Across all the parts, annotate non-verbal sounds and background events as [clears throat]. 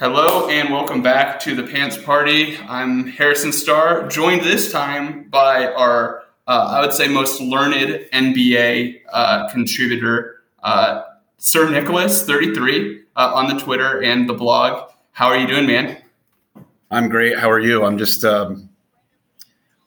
Hello and welcome back to the Pants Party. I'm Harrison Starr, joined this time by our, uh, I would say, most learned NBA uh, contributor, uh, Sir Nicholas, 33, uh, on the Twitter and the blog. How are you doing, man? I'm great. How are you? I'm just um,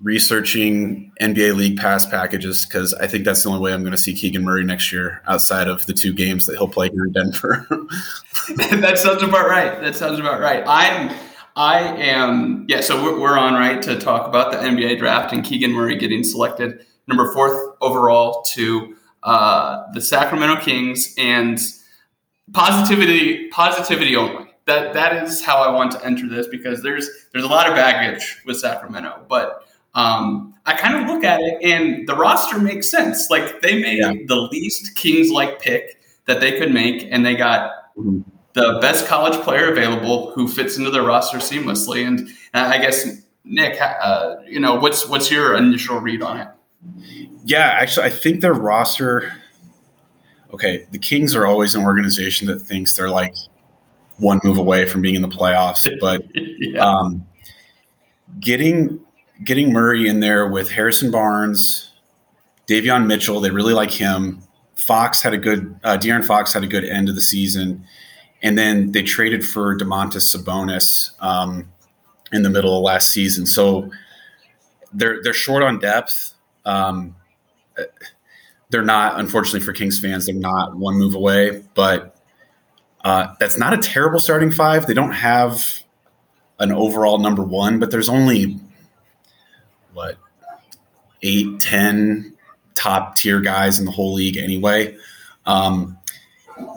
researching NBA League Pass packages because I think that's the only way I'm going to see Keegan Murray next year outside of the two games that he'll play here in Denver. [laughs] that sounds about right. That sounds about right. I'm. I am. Yeah. So we're, we're on right to talk about the NBA draft and Keegan Murray getting selected number fourth overall to uh, the Sacramento Kings and positivity. Positivity only. That that is how I want to enter this because there's there's a lot of baggage with Sacramento, but um, I kind of look at it and the roster makes sense. Like they made yeah. the least Kings like pick that they could make, and they got mm-hmm. the best college player available who fits into their roster seamlessly. And I guess Nick, uh, you know, what's what's your initial read on it? Yeah, actually, I think their roster. Okay, the Kings are always an organization that thinks they're like one move away from being in the playoffs, but [laughs] yeah. um, getting getting Murray in there with Harrison Barnes, Davion Mitchell. They really like him. Fox had a good, uh, De'Aaron Fox had a good end of the season. And then they traded for Domantas Sabonis um, in the middle of last season. So they're, they're short on depth. Um, they're not, unfortunately for Kings fans, they're not one move away, but uh, that's not a terrible starting five. They don't have an overall number one, but there's only what eight, ten top tier guys in the whole league anyway. Um,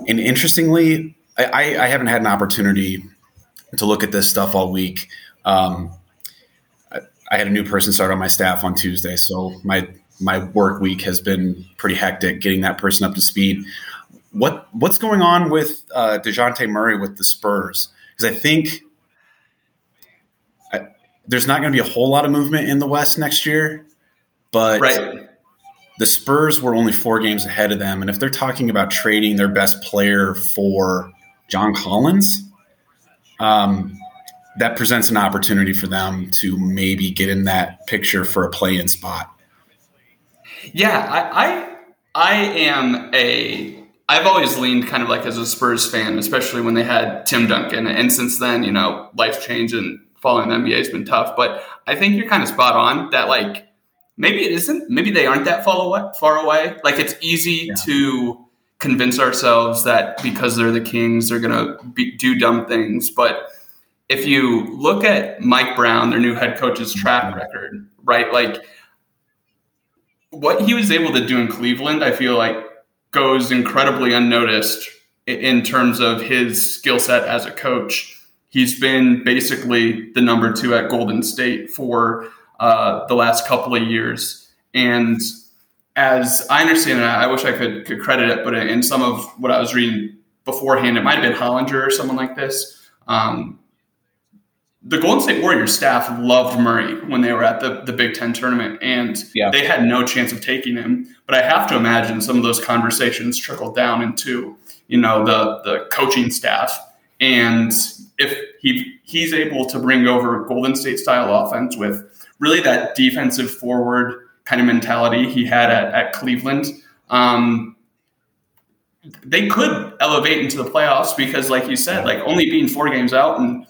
and interestingly, I, I, haven't had an opportunity to look at this stuff all week. Um, I, I, had a new person start on my staff on Tuesday, so my my work week has been pretty hectic getting that person up to speed. What what's going on with uh, Dejounte Murray with the Spurs? Because I think there's not going to be a whole lot of movement in the West next year, but right. the Spurs were only four games ahead of them. And if they're talking about trading their best player for John Collins, um, that presents an opportunity for them to maybe get in that picture for a play-in spot. Yeah, I, I, I am a. I've always leaned kind of like as a Spurs fan, especially when they had Tim Duncan, and since then, you know, life changed and following the NBA has been tough. But I think you're kind of spot on that like maybe it isn't. Maybe they aren't that far away. Far away. Like it's easy yeah. to convince ourselves that because they're the Kings, they're gonna be, do dumb things. But if you look at Mike Brown, their new head coach's mm-hmm. track record, right? Like what he was able to do in Cleveland, I feel like goes incredibly unnoticed in terms of his skill set as a coach he's been basically the number two at Golden State for uh, the last couple of years. And as I understand it, I wish I could, could credit it, but in some of what I was reading beforehand, it might have been Hollinger or someone like this. Um, the Golden State Warriors staff loved Murray when they were at the, the Big Ten tournament, and yeah. they had no chance of taking him. But I have to imagine some of those conversations trickled down into you know the the coaching staff and if he he's able to bring over Golden State style offense with really that defensive forward kind of mentality he had at, at Cleveland, um, they could elevate into the playoffs because, like you said, like only being four games out and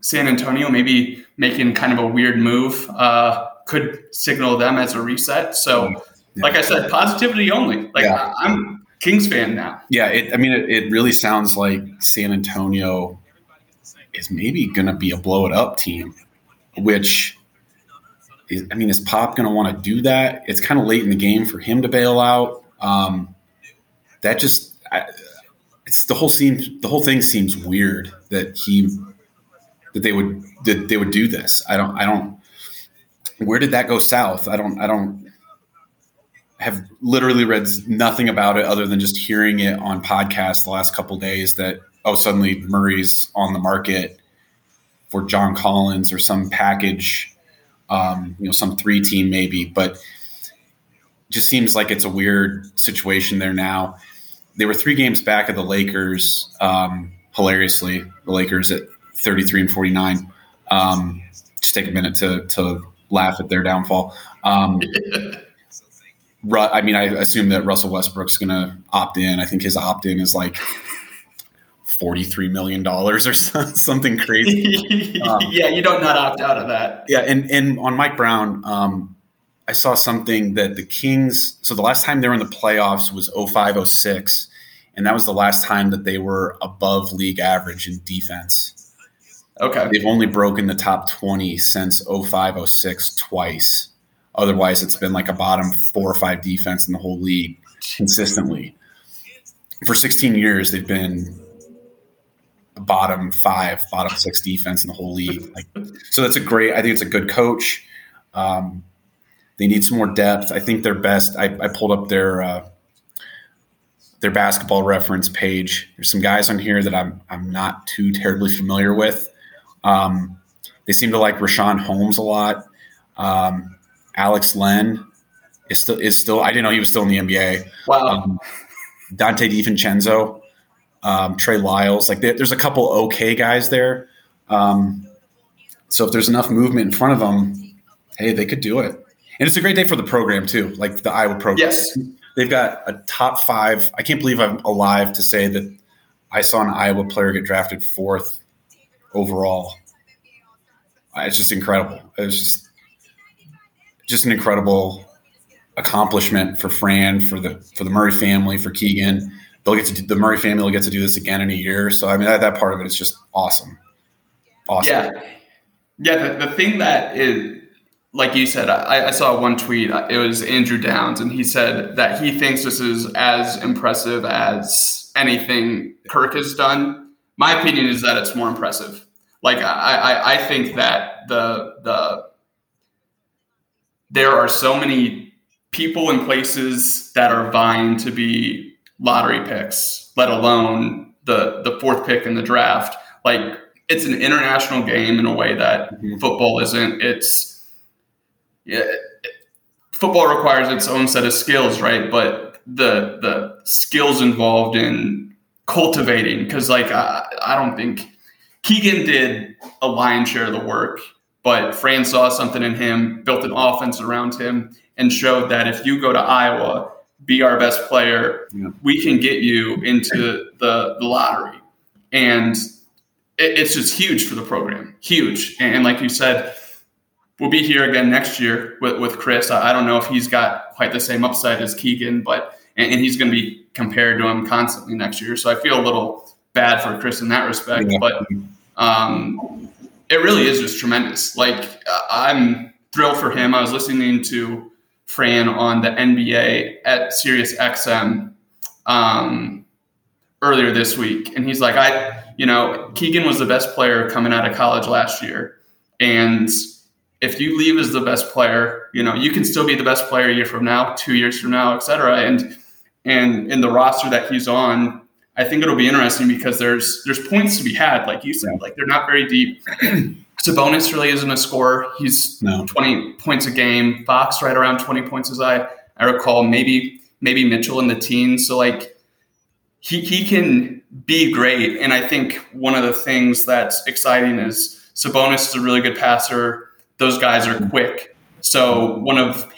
San Antonio maybe making kind of a weird move uh, could signal them as a reset. So, yeah. like I said, positivity only. Like yeah. I'm Kings fan now. Yeah, it, I mean, it, it really sounds like San Antonio is maybe going to be a blow it up team, which is, I mean, is Pop going to want to do that? It's kind of late in the game for him to bail out. Um, that just, I, it's the whole seems the whole thing seems weird that he that they would that they would do this. I don't I don't where did that go south? I don't I don't have literally read nothing about it other than just hearing it on podcasts the last couple days that oh suddenly Murray's on the market for John Collins or some package, um, you know, some three team maybe, but just seems like it's a weird situation there now. They were three games back of the Lakers. Um, hilariously, the Lakers at 33 and 49. Um, just take a minute to to laugh at their downfall. Um, [laughs] I mean, I assume that Russell Westbrook's going to opt in. I think his opt in is like forty-three million dollars or [laughs] something crazy. [laughs] Um, yeah, you don't not opt out of that. Yeah, and and on Mike Brown, um, I saw something that the Kings. So the last time they were in the playoffs was 0506, and that was the last time that they were above league average in defense. Okay, they've only broken the top twenty since 0506 twice. Otherwise, it's been like a bottom four or five defense in the whole league consistently. For 16 years, they've been bottom five, bottom six defense in the whole league. [laughs] Like, so that's a great. I think it's a good coach. Um, they need some more depth. I think their best. I, I pulled up their uh, their basketball reference page. There's some guys on here that I'm I'm not too terribly familiar with. Um, they seem to like Richaun Holmes a lot. Um, Alex Len is still is still. I didn't know he was still in the NBA. Wow. Um, Donte DiVincenzo um, Trey Lyles. Like there's a couple okay guys there. Um, so if there's enough movement in front of them, hey, they could do it. And it's a great day for the program too, like the Iowa program. Yes, they've got a top five. I can't believe I'm alive to say that I saw an Iowa player get drafted fourth overall. It's just incredible. It's just just an incredible accomplishment for Fran, for the for the Murray family, for Keegan they'll get to do, the Murray family will get to do this again in a year. So I mean that, that part of it is just awesome. Awesome. Yeah. Yeah. The, the thing that is, like you said, I, I, saw one tweet. It was Andrew Downs, and he said that he thinks this is as impressive as anything Kirk has done. My opinion is that it's more impressive. Like I, I, I think that the the there are so many people and places that are vying to be lottery picks, let alone the the fourth pick in the draft. Like it's an international game in a way that mm-hmm. football isn't. It's yeah, football requires its own set of skills, right? But the the skills involved in cultivating, because like I, I don't think Keegan did a lion's share of the work, but Fran saw something in him, built an offense around him, and showed that if you go to Iowa be our best player, yeah. we can get you into the, the lottery. And it, it's just huge for the program, huge. And, and, like you said, we'll be here again next year with, with Chris. I, I, don't know if he's got quite the same upside as Keegan, but and, and, he's going to be compared to him constantly next year. So I feel a little bad for Chris in that respect, yeah. but um, it really is just tremendous. Like I'm thrilled for him. I was listening to Fran on the NBA at Sirius XM um, earlier this week, and he's like, I, you know, Keegan was the best player coming out of college last year, and if you leave as the best player, you know, you can still be the best player a year from now, two years from now, et cetera. And and in the roster that he's on, I think it'll be interesting because there's there's points to be had, like you said, like they're not very deep. [clears throat] Sabonis really isn't a scorer. He's no. 20 points a game. Fox right around 20 points as I I recall. Maybe maybe Mitchell in the teens. So like he he can be great. And I think one of the things that's exciting is Sabonis is a really good passer. Those guys are quick. So one of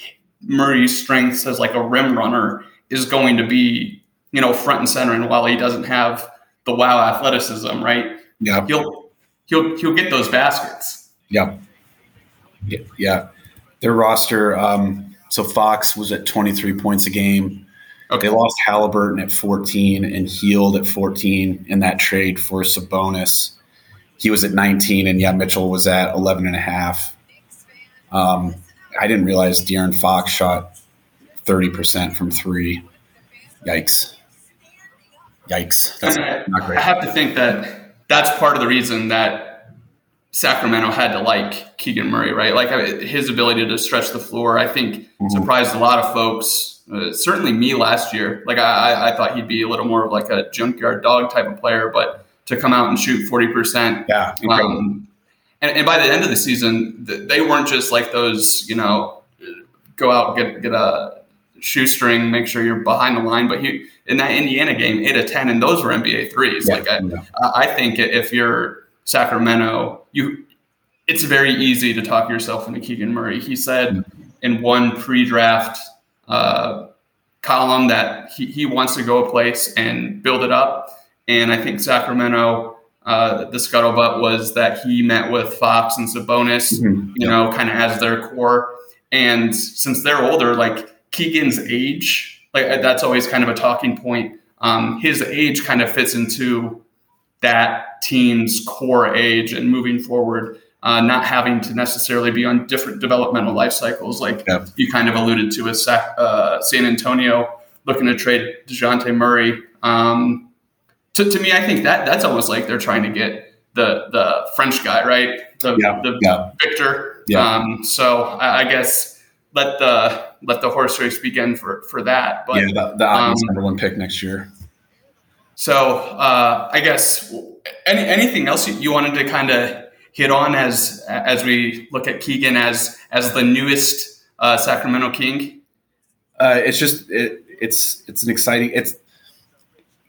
Murray's strengths as like a rim runner is going to be, you know, front and center. And while he doesn't have the wow athleticism, right? Yeah. He'll he'll he'll get those baskets. Yeah, yeah, yeah. Their roster. Um, so Fox was at 23 points a game. Okay. They lost Halliburton at 14 and Hield at 14 in that trade for Sabonis. He was at 19, and yeah, Mitchell was at 11 and a half. Um, I didn't realize De'Aaron Fox shot 30% from three. Yikes. Yikes. That's not great. I have to think that that's part of the reason that Sacramento had to like Keegan Murray, right? Like his ability to stretch the floor, I think mm-hmm. surprised a lot of folks. Uh, certainly me last year. Like I, I thought he'd be a little more of like a junkyard dog type of player, but to come out and shoot forty percent, yeah. Um, and, and by the end of the season, they weren't just like those, you know, go out get get a shoestring, make sure you're behind the line. But he in that Indiana game, eight of ten, and those were NBA threes. Yeah, like I, yeah. I think if you're Sacramento, you it's very easy to talk yourself into Keegan Murray. He said mm-hmm. in one pre-draft uh, column that he, he wants to go a place and build it up. And I think Sacramento, uh, the scuttlebutt was that he met with Fox and Sabonis, mm-hmm. you know, kind of as their core. And since they're older, like Keegan's age, like that's always kind of a talking point. Um, his age kind of fits into that team's core age and moving forward, uh, not having to necessarily be on different developmental life cycles, like yeah. you kind of alluded to with uh, San Antonio looking to trade Dejounte Murray. Um, to, to me, I think that that's almost like they're trying to get the the French guy, right? The, yeah. the yeah. Victor. Yeah. Um, so I, I guess let the let the horse race begin for for that. But yeah, the, the um, number one pick next year. So uh, I guess any anything else you, wanted to kind of hit on as as we look at Keegan as as the newest uh, Sacramento King. Uh, it's just it, it's it's an exciting it's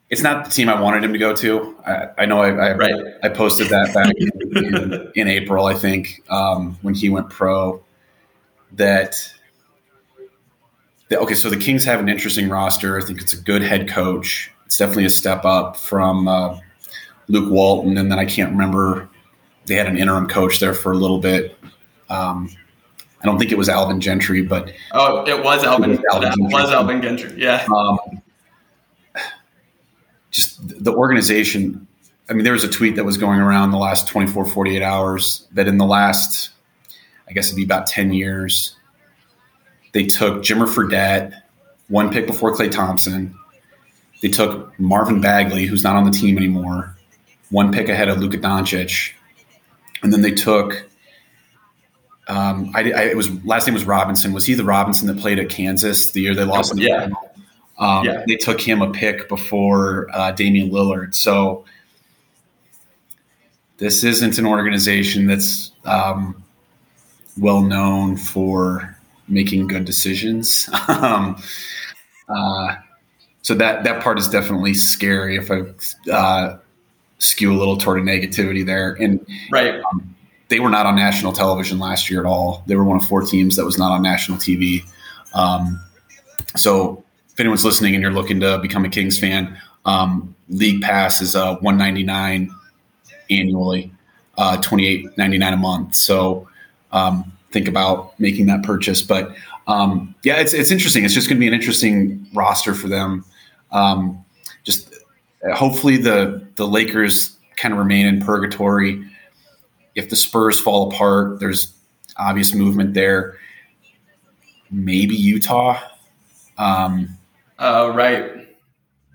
it's not the team I wanted him to go to. I, I know I I, right. I, posted that back in, in, in April, I think, um, when he went pro. That okay, so the Kings have an interesting roster. I think it's a good head coach. It's definitely a step up from uh, Luke Walton, and then I can't remember. They had an interim coach there for a little bit. Um, I don't think it was Alvin Gentry, but oh, it was Alvin. It was Alvin, Gentry. Was Alvin Gentry. Yeah. Um, just the organization. I mean, there was a tweet that was going around the last 24, 48 hours that in the last, I guess it'd be about 10 years, they took Jimmer Fredette, one pick before Klay Thompson. They took Marvin Bagley, who's not on the team anymore, one pick ahead of Luka Doncic. And then they took, um, I, I, it was last name was Robinson. Was he the Robinson that played at Kansas the year they lost? In the yeah. Um, yeah. They took him a pick before uh, Damian Lillard. So this isn't an organization that's um, well known for making good decisions. [laughs] um, uh, so that that part is definitely scary if I uh, skew a little toward a negativity there. And right, um, they were not on national television last year at all. They were one of four teams that was not on national TV. Um, so if anyone's listening and you're looking to become a Kings fan, um, League Pass is uh, 199 annually, uh, 28.99 a month. So um, think about making that purchase. But um, yeah, it's it's interesting. It's just going to be an interesting roster for them. Um, just uh, hopefully the the Lakers kind of remain in purgatory. If the Spurs fall apart, there's obvious movement there. Maybe Utah. Um, uh, right.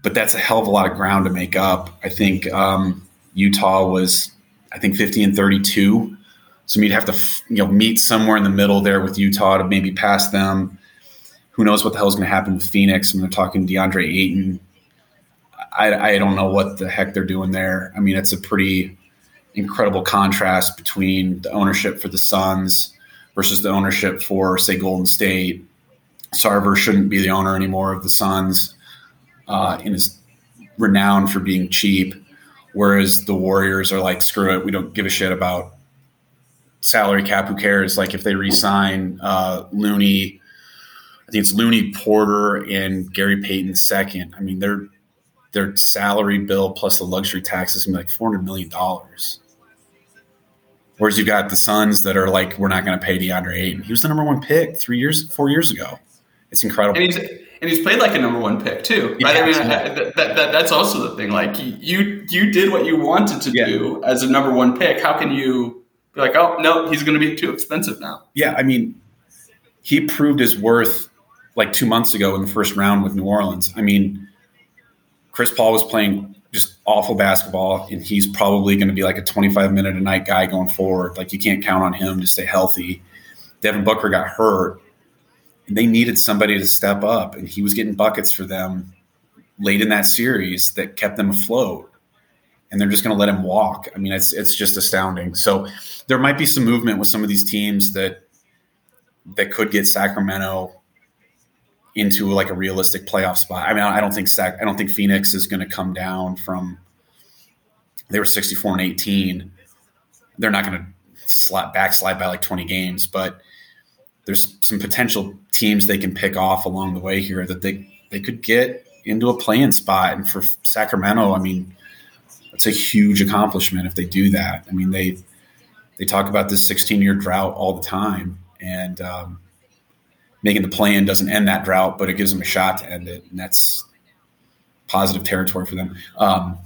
But that's a hell of a lot of ground to make up. I think um, Utah was, I think, 50 and 32 so you'd have to you know meet somewhere in the middle there with Utah to maybe pass them. Who knows what the hell is going to happen with Phoenix? I mean, they're talking DeAndre Ayton. I, I don't know what the heck they're doing there. I mean, it's a pretty incredible contrast between the ownership for the Suns versus the ownership for, say, Golden State. Sarver shouldn't be the owner anymore of the Suns uh, and is renowned for being cheap, whereas the Warriors are like, screw it, we don't give a shit about salary cap. Who cares? Like if they resign uh, Looney, I think it's Looney Porter and Gary Payton second. I mean, their their salary bill plus the luxury tax is gonna be like four hundred million dollars. Whereas you've got the Suns that are like, we're not going to pay DeAndre Ayton. He was the number one pick three years, four years ago. It's incredible. And he's, and he's played like a number one pick too. Right? I mean, that, that, that, that's also the thing. Like you, you did what you wanted to yeah. do as a number one pick. How can you be like, oh no, he's going to be too expensive now. Yeah, I mean, he proved his worth like two months ago in the first round with New Orleans. I mean, Chris Paul was playing just awful basketball, and he's probably going to be like a 25 minute a night guy going forward. Like you can't count on him to stay healthy. Devin Booker got hurt, and they needed somebody to step up, and he was getting buckets for them late in that series that kept them afloat and they're just going to let him walk. I mean, it's it's just astounding. So there might be some movement with some of these teams that that could get Sacramento into like a realistic playoff spot. I mean, I don't think Sac, I don't think Phoenix is going to come down from. They were sixty four and eighteen. They're not going to slide backslide by like twenty games, but there's some potential teams they can pick off along the way here that they they could get into a play-in spot. And for Sacramento, I mean, it's a huge accomplishment if they do that. I mean, they they talk about this 16 year drought all the time, and um, making the play-in doesn't end that drought, but it gives them a shot to end it, and that's positive territory for them. Um,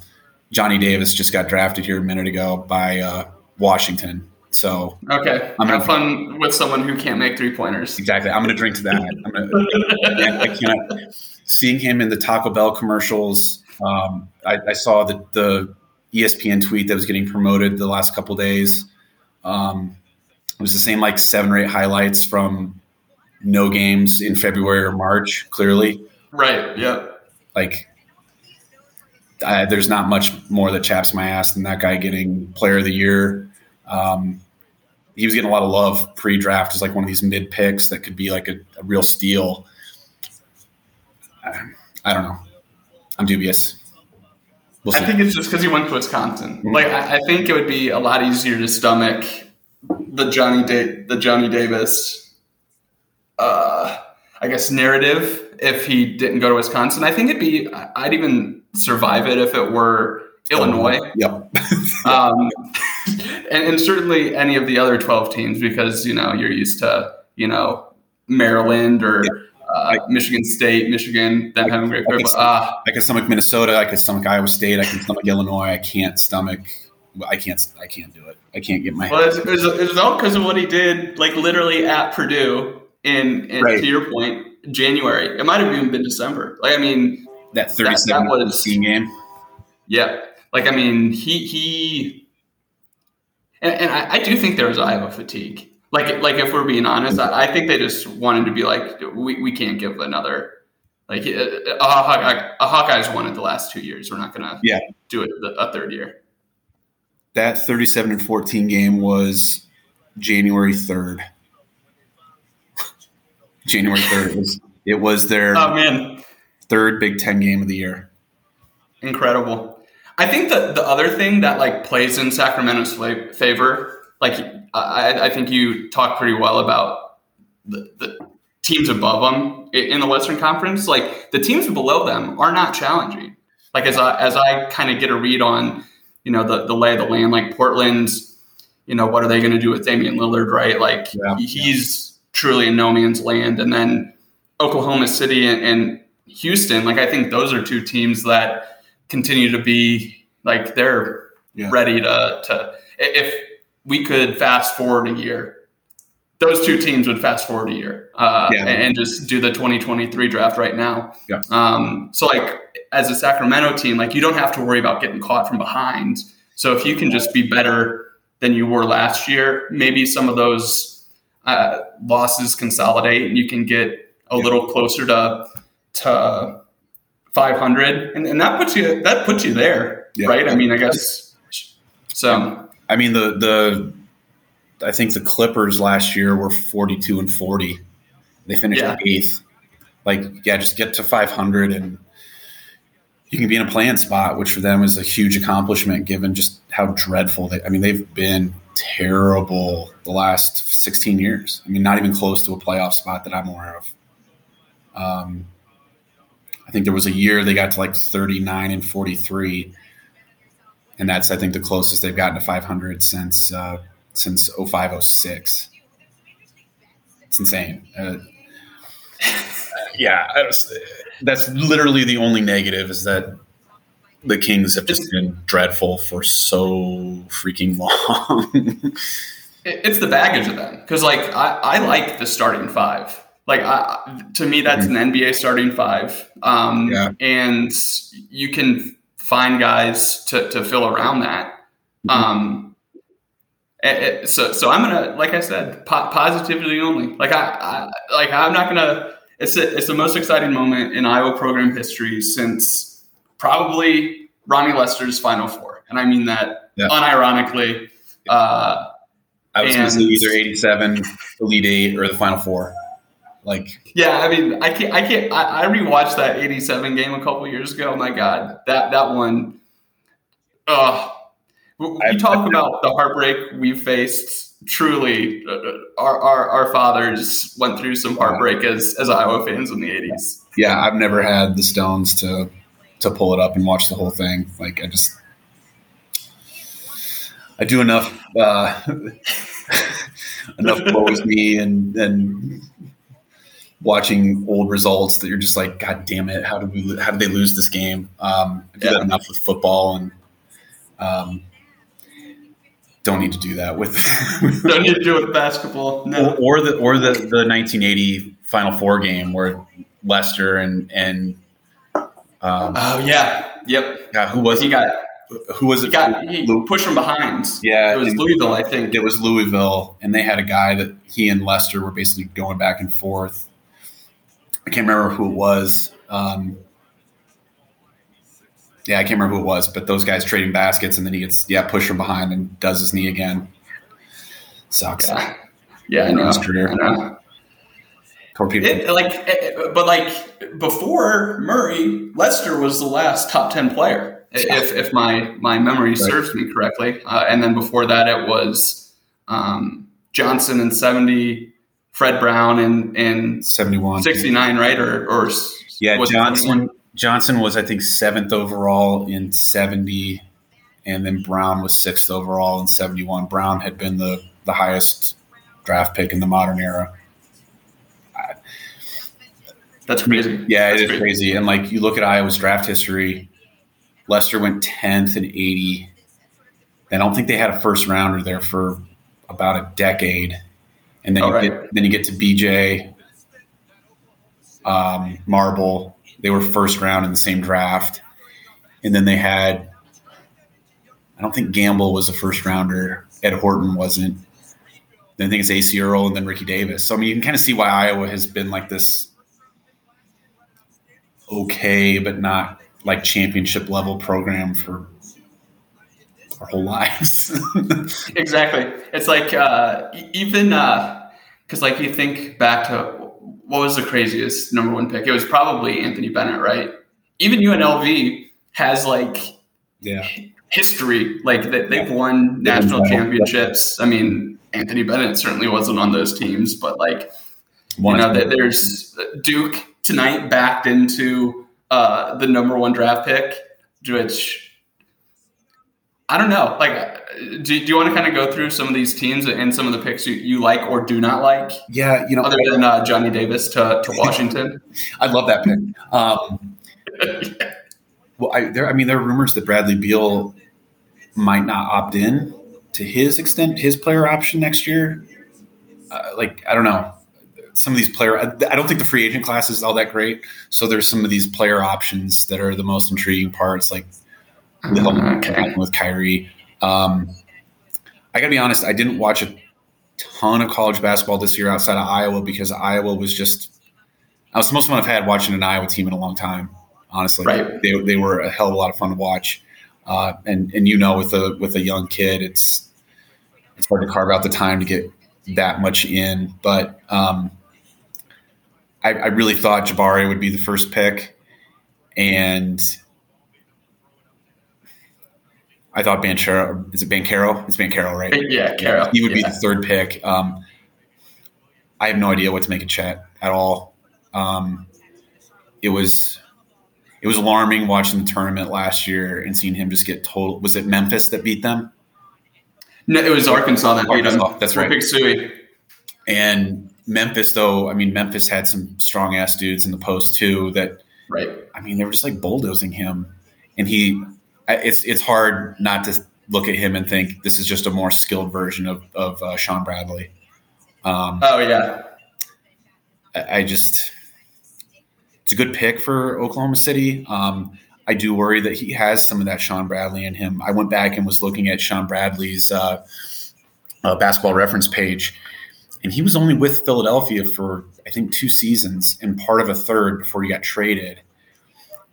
Johnny Davis just got drafted here a minute ago by uh, Washington. So okay, I'm have fun with someone who can't make three pointers. Exactly, I'm going to drink to that. I'm gonna, I can't. Seeing him in the Taco Bell commercials, um, I, I, saw the, the ESPN tweet that was getting promoted the last couple days. Um, it was the same like seven or eight highlights from no games in February or March. Clearly, right? Yeah, like I, there's not much more that chaps my ass than that guy getting Player of the Year. Um, he was getting a lot of love pre-draft as like one of these mid picks that could be like a, a real steal. I, I, don't know. I'm dubious. We'll I think it's just because he went to Wisconsin. Mm-hmm. Like I, I, think it would be a lot easier to stomach the Johnny da- the Johnny Davis, uh, I guess narrative if he didn't go to Wisconsin. I think it'd be I'd even survive it if it were Illinois. Yep. [laughs] um, and, and, certainly any of the other 12 teams because, you know, you're used to, you know, Maryland or uh, Michigan State, Michigan, them having great players. Uh, I can stomach Minnesota. I can stomach Iowa State. I can stomach Illinois. I can't stomach. I can't. I can't do it. I can't get my. Well, it's, it's, it's all because of what he did, like literally at Purdue. In, in right. to your point, January. It might have even been December. Like I mean, that thirty-seven that, that was game. Yeah, like I mean, he he, and, and I, I, do think there was Iowa fatigue. Like like if we're being honest, I, I, think they just wanted to be like, we, we can't give another. Like uh, uh, a, a, a Hawkeyes won it the last two years. We're not gonna yeah. do it a third year. That thirty-seven and fourteen game was January third. [laughs] January third. It was, it was their oh man third Big Ten game of the year. Incredible. I think that the other thing that like plays in Sacramento's favor, like I, I think you talked pretty well about the, the teams above them in the Western Conference. Like the teams below them are not challenging. Like as I as I kind of get a read on, you know, the the lay of the land, like Portland's, you know, what are they going to do with Damian Lillard, right? Like yeah, he's yeah. truly in no man's land, and then Oklahoma City and, and Houston. Like I think those are two teams that continue to be like they're yeah. ready to to if we could fast forward a year. Those two teams would fast forward a year uh, yeah. and, just do the 2023 draft right now. Yeah. um, so like as a sacramento team like you don't have to worry about getting caught from behind. So if you can just be better than you were last year maybe some of those uh, losses consolidate and you can get a yeah. little closer to to 500 and, and that puts you that puts you there right? I mean i guess so i mean the the i think the clippers last year were 42 and 40 they finished yeah. eighth like yeah just get to 500 and you can be in a play-in spot which for them is a huge accomplishment given just how dreadful they i mean they've been terrible the last 16 years i mean not even close to a playoff spot that i'm aware of um, I think there was a year they got to like 39 and 43. And that's, I think, the closest they've gotten to 500 since uh, since 0506. It's insane. Uh, yeah, that's literally the only negative is that the Kings have just been dreadful for so freaking [laughs] long. it's the baggage of them because, like, I, I like the starting five like I, to me that's mm-hmm. an NBA starting five. Um, yeah. and you can find guys to, to fill around that. Mm-hmm. Um, it, it, so so I'm gonna like I said po- positivity only. Like I, I, like I'm not gonna. It's a, it's the most exciting moment in Iowa program history since probably Ronnie Lester's Final Four, and I mean that yeah. unironically. Uh, I was going to say either 87, Elite Eight, or the Final Four Like, yeah, I mean, I can't, I can't, I, I rewatched that '87 game a couple years ago. My God, that that one. Uh, you talk about the heartbreak we faced. Truly, uh, uh, our, our our fathers went through some heartbreak as as Iowa fans in the '80s. Yeah, I've never had the stones to to pull it up and watch the whole thing. Like, I just I do enough uh, [laughs] enough blows me and and watching old results that you're just like, God damn it, how did we how did they lose this game? Um, I do yeah. that enough with football and um, don't need to do that with [laughs] don't need to do it with basketball. No. Or, or the or the the 1980 Final Four game where Lester and and um, oh yeah, yep. Yeah, who was he? Got who was it? He got he pushed from behind. Yeah, it was Louisville, I think. It was Louisville, and they had a guy that he and Lester were basically going back and forth. I can't remember who it was. Um, yeah, I can't remember who it was, but those guys trading baskets, and then he gets yeah pushed from behind and does his knee again. Sucks. Yeah, yeah I know. I know. Torpedo. It, like, it, but like before Murray, Lester was the last top ten player if, if my my memory right. serves me correctly. Uh, and then before that, it was um, Johnson in seventy, Fred Brown in in seventy one, sixty nine, right? Or or yeah, Johnson Johnson was I think seventh overall in seventy, and then Brown was sixth overall in seventy one. Brown had been the the highest draft pick in the modern era. That's crazy. Yeah, That's it is crazy. crazy. And like you look at Iowa's draft history, Lester went 10th and 80. I don't think they had a first rounder there for about a decade. And then, you, right. get, then you get to BJ, um, Marble. They were first round in the same draft. And then they had, I don't think Gamble was a first rounder. Ed Horton wasn't. Then I think it's Acie Earl and then Ricky Davis. So, I mean, you can kind of see why Iowa has been like this okay, but not like championship level program for our whole lives. [laughs] exactly. It's like uh, even because uh, like you think back to what was the craziest number one pick? It was probably Anthony Bennett, right? Even UNLV has like yeah history, like that they've won national championships. I mean, Anthony Bennett certainly wasn't on those teams, but like you know, that there's Duke tonight backed into uh, the number one draft pick, which I don't know. Like, do, do you want to kind of go through some of these teams and some of the picks you, you like or do not like? Yeah, you know, other than uh, Johnny Davis to, to Washington. [laughs] I love that pick. Um, well, I, there, I mean, there are rumors that Bradley Beal might not opt in to his extent, his player option next year. Uh, like, I don't know some of these player. I don't think the free agent class is all that great. So there's some of these player options that are the most intriguing parts, like mm, okay. with Kyrie. Um, I got to be honest. I didn't watch a ton of college basketball this year outside of Iowa because Iowa was just. I was the most fun I've had watching an Iowa team in a long time. Honestly, right. they they were a hell of a lot of fun to watch. Uh, and and you know, with a with a young kid, it's it's hard to carve out the time to get that much in. But um, I, I really thought Jabari would be the first pick, and I thought Banchero is it Banchero? It's Banchero, right? Yeah, Caro. He would yeah. be the third pick. Um, I have no idea what to make of Chet at all. Um, it was it was alarming watching the tournament last year and seeing him just get total. Was it Memphis that beat them? No, it was Arkansas that beat them. That's right. Big Suey. And Memphis, though, I mean, Memphis had some strong ass dudes in the post too. That, right? I mean, they were just like bulldozing him, and he. It's it's hard not to look at him and think this is just a more skilled version of of uh, Shawn Bradley. Um, oh yeah, I, I, just it's a good pick for Oklahoma City. Um, I do worry that he has some of that Shawn Bradley in him. I went back and was looking at Shawn Bradley's uh, uh, basketball reference page and he was only with Philadelphia for I think two seasons and part of a third before he got traded.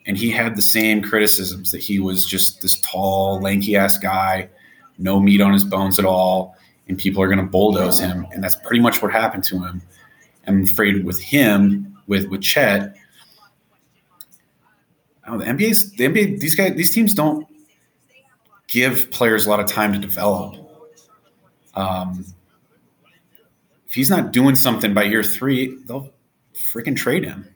And he had the same criticisms that he was just this tall, lanky ass guy, no meat on his bones at all, and people are going to bulldoze him. And that's pretty much what happened to him. I'm afraid with him, with with Chet. Oh, the NBA's the NBA. These guys, these teams don't give players a lot of time to develop. Um, if he's not doing something by year three, they'll freaking trade him.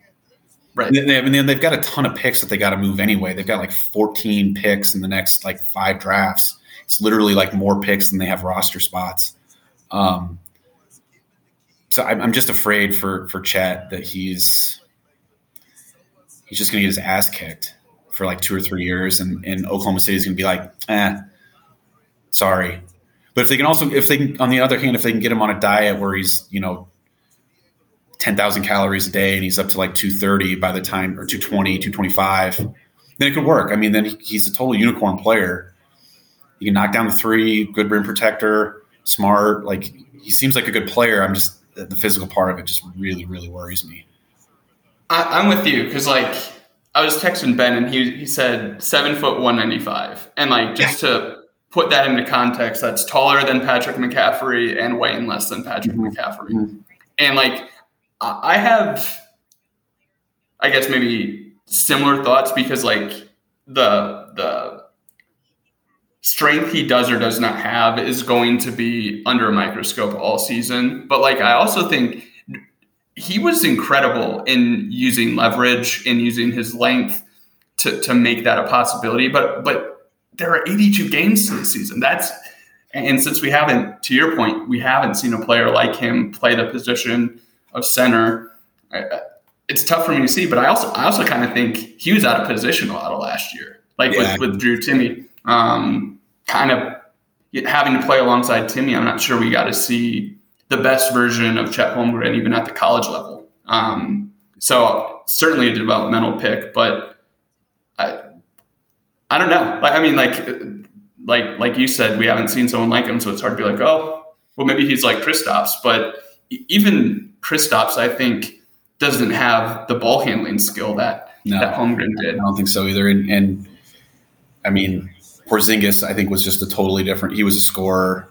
Right. And I mean, they've got a ton of picks that they got to move anyway. They've got like 14 picks in the next like five drafts. It's literally like more picks than they have roster spots. Um, so I'm, I'm just afraid for for Chet that he's he's just going to get his ass kicked for like two or three years, and, and Oklahoma City is going to be like, eh, sorry. But if they can also, if they can, on the other hand, if they can get him on a diet where he's, you know, 10,000 calories a day and he's up to like 230 by the time, or 220, 225, then it could work. I mean, then he's a total unicorn player. He can knock down the three, good rim protector, smart. Like he seems like a good player. I'm just, the physical part of it just really, really worries me. I, am with you because like I was texting Ben and he he said seven foot one ninety five, and like just to put that into context, that's taller than Patrick McCaffery and weighing less than Patrick mm-hmm. McCaffery, mm-hmm. and like I have, I guess maybe similar thoughts because like the the strength he does or does not have is going to be under a microscope all season. But like I also think he was incredible in using leverage and using his length to, to make that a possibility. But but there are 82 games this season. That's and since we haven't, to your point, we haven't seen a player like him play the position of center. It's tough for me to see, but I also I also kind of think he was out of position a lot of last year, like yeah. with, with Drew Timme, um, kind of having to play alongside Timme. I'm not sure we got to see the best version of Chet Holmgren, even at the college level. Um, so certainly a developmental pick, but I, I don't know. Like, I mean, like, like, like you said, we haven't seen someone like him, so it's hard to be like, oh, well, maybe he's like Kristaps, but even Kristaps, I think, doesn't have the ball handling skill that no, that Holmgren did. I don't think so either. And, and I mean, Porzingis, I think, was just a totally different. He was a scorer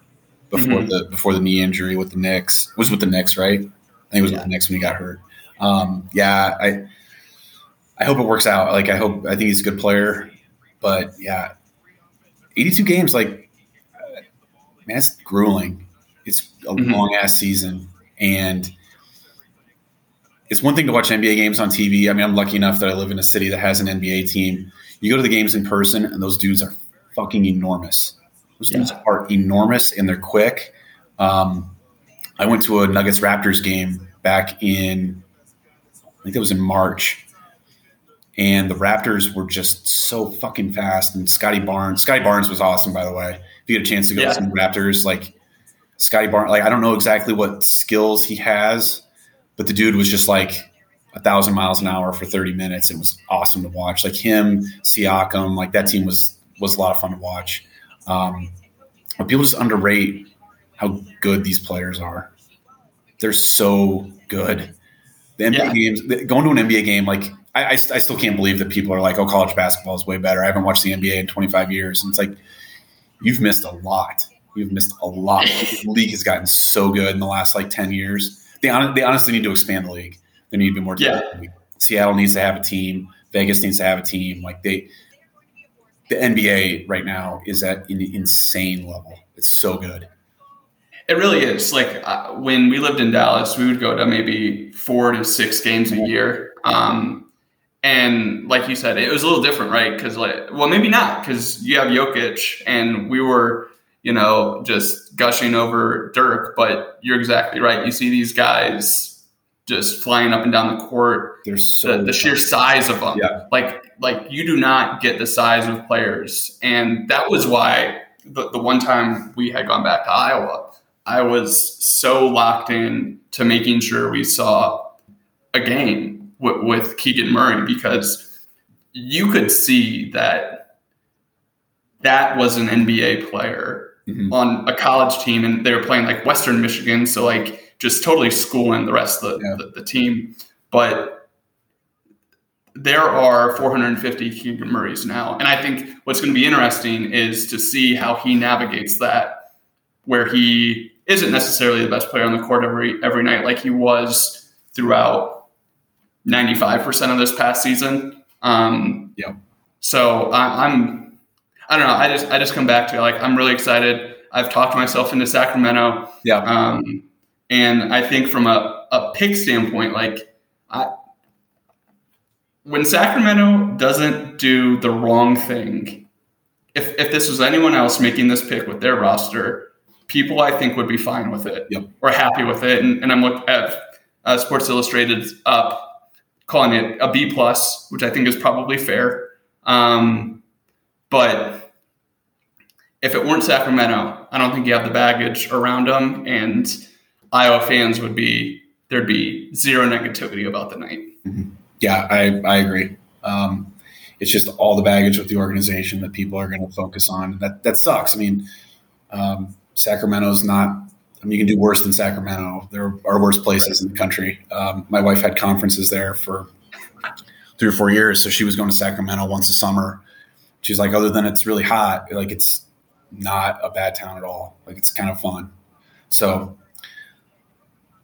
before mm-hmm. the before the knee injury with the Knicks. It was with the Knicks, right? I think it was yeah. with the Knicks when he got hurt. Um, yeah, I I hope it works out. Like I hope I think he's a good player, but yeah, 82 games, like man, it's grueling. It's a mm-hmm. long ass season, and it's one thing to watch NBA games on TV. I mean, I'm lucky enough that I live in a city that has an NBA team. You go to the games in person, and those dudes are fucking enormous. Those yeah. dudes are enormous and they're quick. Um, I went to a Nuggets Raptors game back in, I think it was in March, and the Raptors were just so fucking fast. And Scottie Barnes, Scottie Barnes was awesome, by the way. If you get a chance to go yeah. to some Raptors, like Scottie Barnes, like I don't know exactly what skills he has, but the dude was just like a thousand miles an hour for 30 minutes. It was awesome to watch. Like him, Siakam, like that team was was a lot of fun to watch. Um, but people just underrate how good these players are. They're so good. The NBA yeah. games, going to an NBA game, like I, I, I, still can't believe that people are like, "Oh, college basketball is way better." I haven't watched the NBA in 25 years, and it's like you've missed a lot. You've missed a lot. the league has gotten so good in the last like 10 years. They, they honestly need to expand the league. There need to be more. Yeah. Seattle needs to have a team. Vegas needs to have a team. Like they, the NBA right now is at an insane level. It's so good. It really is. Like uh, when we lived in Dallas, we would go to maybe four to six games a year. Um, and like you said, it was a little different, right? Because like, well, maybe not, because you have Jokic, and we were, you know, just gushing over Dirk. But you're exactly right. You see these guys just flying up and down the court. There's so the, the sheer size of them. Yeah. Like like you do not get the size of players, and that was why the, the one time we had gone back to Iowa, I was so locked in to making sure we saw a game with, with Keegan Murray because you could see that that was an NBA player mm-hmm. on a college team, and they were playing like Western Michigan, so like just totally schooling the rest of the, yeah. the, the team. But there are 450 Keegan Murrays now. And I think what's going to be interesting is to see how he navigates that, where he isn't necessarily the best player on the court every every night like he was throughout 95% of this past season. Um, yeah. So I, I'm, I don't know. I just, I just come back to like, I'm really excited. I've talked myself into Sacramento. Yeah. Um, and I think from a, a pick standpoint, like I, when Sacramento doesn't do the wrong thing, if, if this was anyone else making this pick with their roster, people I think would be fine with it yep. or happy with it. And, and I'm looking at uh, Sports Illustrated up calling it a B plus, which I think is probably fair. Um, but if it weren't Sacramento, I don't think you have the baggage around them, and Iowa fans would be there'd be zero negativity about the night. Mm-hmm. Yeah, I I agree. Um, it's just all the baggage with the organization that people are going to focus on. That that sucks. I mean, um, Sacramento's not. I mean, you can do worse than Sacramento. There are worse places in the country. Um, my wife had conferences there for three or four years, so she was going to Sacramento once a summer. She's like, other than it's really hot, like it's not a bad town at all. Like it's kind of fun. So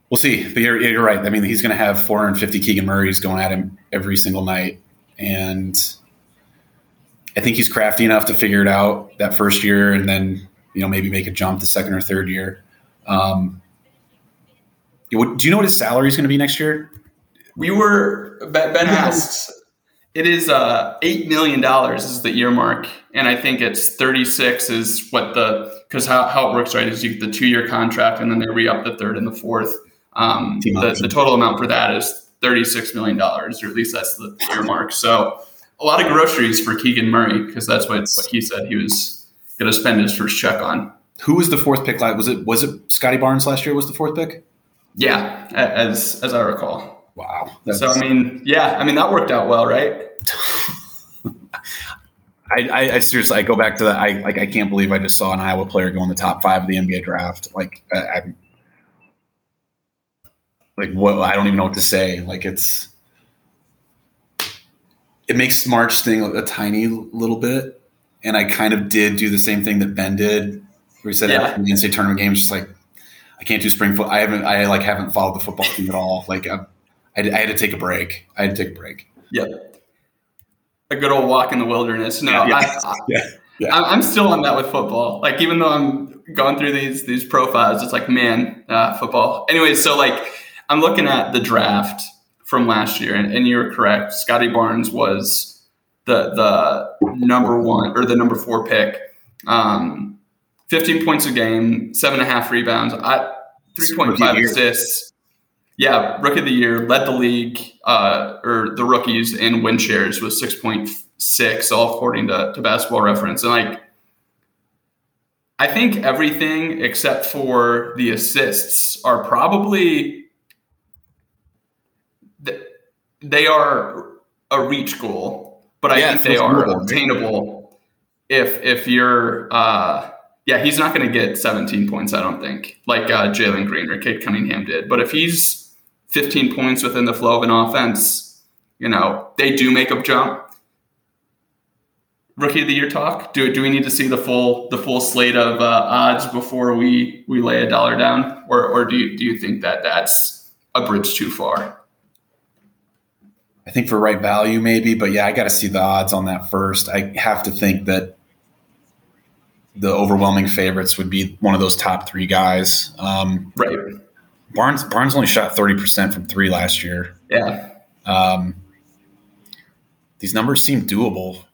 we'll see. But you're, you're right. I mean, he's going to have 450 Keegan Murray's going at him every single night, and I think he's crafty enough to figure it out that first year, and then you know maybe make a jump the second or third year. Um, do you know what his salary is going to be next year? We were Ben asked. It is uh, eight million dollars is the earmark, and I think it's thirty six is what the because how, how it works right is you get the two year contract and then they re up the third and the fourth. Um, the, the total amount for that is thirty six million dollars, or at least that's the earmark. So a lot of groceries for Keegan Murray because that's what what he said he was going to spend his first check on. Who was the fourth pick? Was it was it Scottie Barnes last year? Was the fourth pick? Yeah, as as I recall. Wow. so I mean, yeah, I mean that worked out well, right? [laughs] I, I, I, seriously, I go back to that. I like, I can't believe I just saw an Iowa player go in the top five of the NBA draft. Like, I, I like what? I don't even know what to say. Like, it's it makes March sting a, a tiny little bit, and I kind of did do the same thing that Ben did, where he said yeah. after the NCAA tournament games, just like I can't do spring foot. I haven't, I like haven't followed the football team at all. Like, I, I, I had to take a break. I had to take a break. Yep. A good old walk in the wilderness. No, yeah, I, I, yeah, yeah. I'm still on that with football. Like even though I'm going through these these profiles, it's like man, uh, football. Anyway, so like I'm looking at the draft from last year, and, and you're correct. Scottie Barnes was the the number one or the number four pick. Um, 15 points a game, seven and a half rebounds, I, 3.5 assists yeah, rookie of the year, led the league uh, or the rookies in win shares with six point six, all according to, to Basketball Reference, and like. I think everything except for the assists are probably they are a reach goal, but I yeah, think they are cool. obtainable if if you're uh, yeah, he's not going to get 17 points, I don't think, like uh, Jalen Green or Cade Cunningham did. But if he's 15 points within the flow of an offense, you know, they do make a jump. Rookie of the year talk. Do, do we need to see the full the full slate of uh, odds before we we lay a dollar down, or or do you, do you think that that's a bridge too far? I think for right value, maybe, but yeah, I got to see the odds on that first. I have to think that the overwhelming favorites would be one of those top three guys. Um, right. Barnes Barnes only shot thirty percent from three last year. Yeah. Um, these numbers seem doable.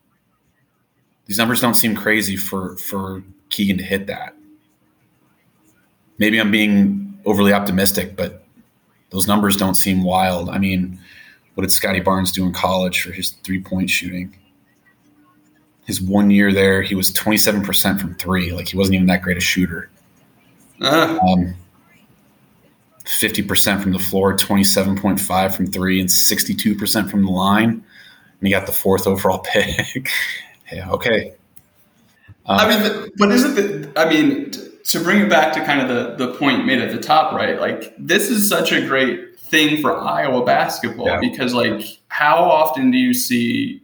These numbers don't seem crazy for for Keegan to hit that. Maybe I'm being overly optimistic, but those numbers don't seem wild. I mean, what did Scottie Barnes do in college for his three point shooting? His one year there, he was 27% from three. Like he wasn't even that great a shooter. Uh. Um, 50% from the floor, 27.5 from three, and 62% from the line. And he got the fourth overall [laughs] pick. yeah, okay. Um, I mean, but isn't the, I mean, to bring it back to kind of the, the point made at the top, right? Like, this is such a great thing for Iowa basketball yeah. because, like, how often do you see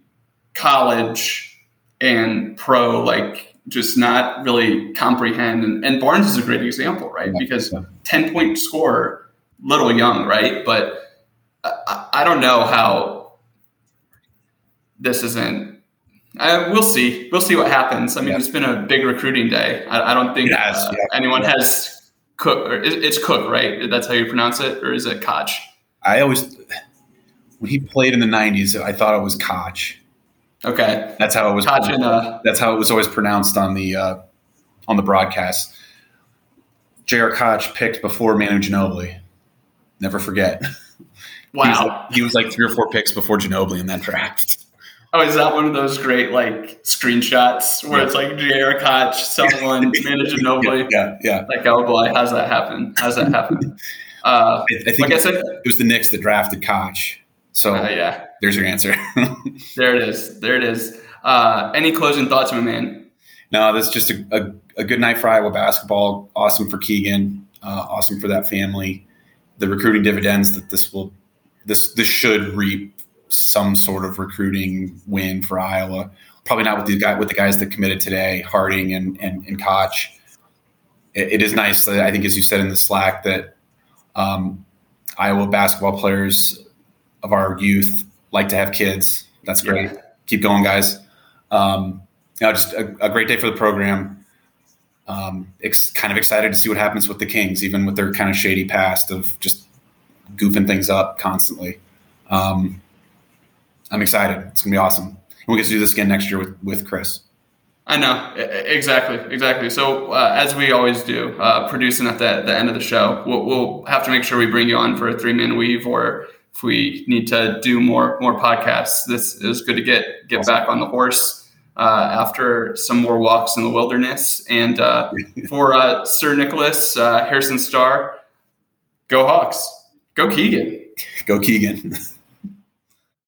college and pro, like, just not really comprehend. And, and, Barnes is a great example, right? Because 10 point score, little young, right? But I, I don't know how this isn't. Uh, we'll see. We'll see what happens. I mean, yeah. it's been a big recruiting day. I, I don't think yes, uh, yeah. anyone has Cook. Or it's Cook, right? That's how you pronounce it, or is it Koch? I always when he played in the '90s, I thought it was Koch. Okay, that's how it was. That's how it was always pronounced on the uh, on the broadcast. J.R. Koch picked before Manu Ginobili. Never forget. Wow. [laughs] He was, like, he was like three or four picks before Ginobili in that draft. Oh, is that one of those great like screenshots where yeah. it's like J.R. Koch, someone, [laughs] Manu Ginobili? Yeah, yeah. Like, oh boy, how's that happen? How's that happen? [laughs] Uh, I, I, think like it, I it was the Knicks that drafted Koch. So uh, yeah, there's your answer. [laughs] there it is. There it is. Uh, any closing thoughts, my man? No, this is just a, a, a, good night for Iowa basketball. Awesome for Keegan. Uh, awesome for that family. The recruiting dividends that this will this this should reap some sort of recruiting win for Iowa. Probably not with the guy with the guys that committed today, Harding and and, and Koch. It, it is nice that I think, as you said in the Slack, that um, Iowa basketball players of our youth like to have kids. That's great. Yeah. Keep going, guys. Um, you know, just a, a, great day for the program. Um, ex- kind of excited to see what happens with the Kings, even with their kind of shady past of just goofing things up constantly. Um, I'm excited. It's gonna be awesome. And we get to do this again next year with with Chris. I know exactly, exactly. So uh, as we always do, uh, producing at the, the end of the show, we'll, we'll, have to make sure we bring you on for a three man weave, or if we need to do more more podcasts. This is good to get get awesome. back on the horse uh, after some more walks in the wilderness. And uh, [laughs] for uh, Sir Nicholas uh, Harrison Starr, go Hawks, go Keegan, go Keegan. [laughs]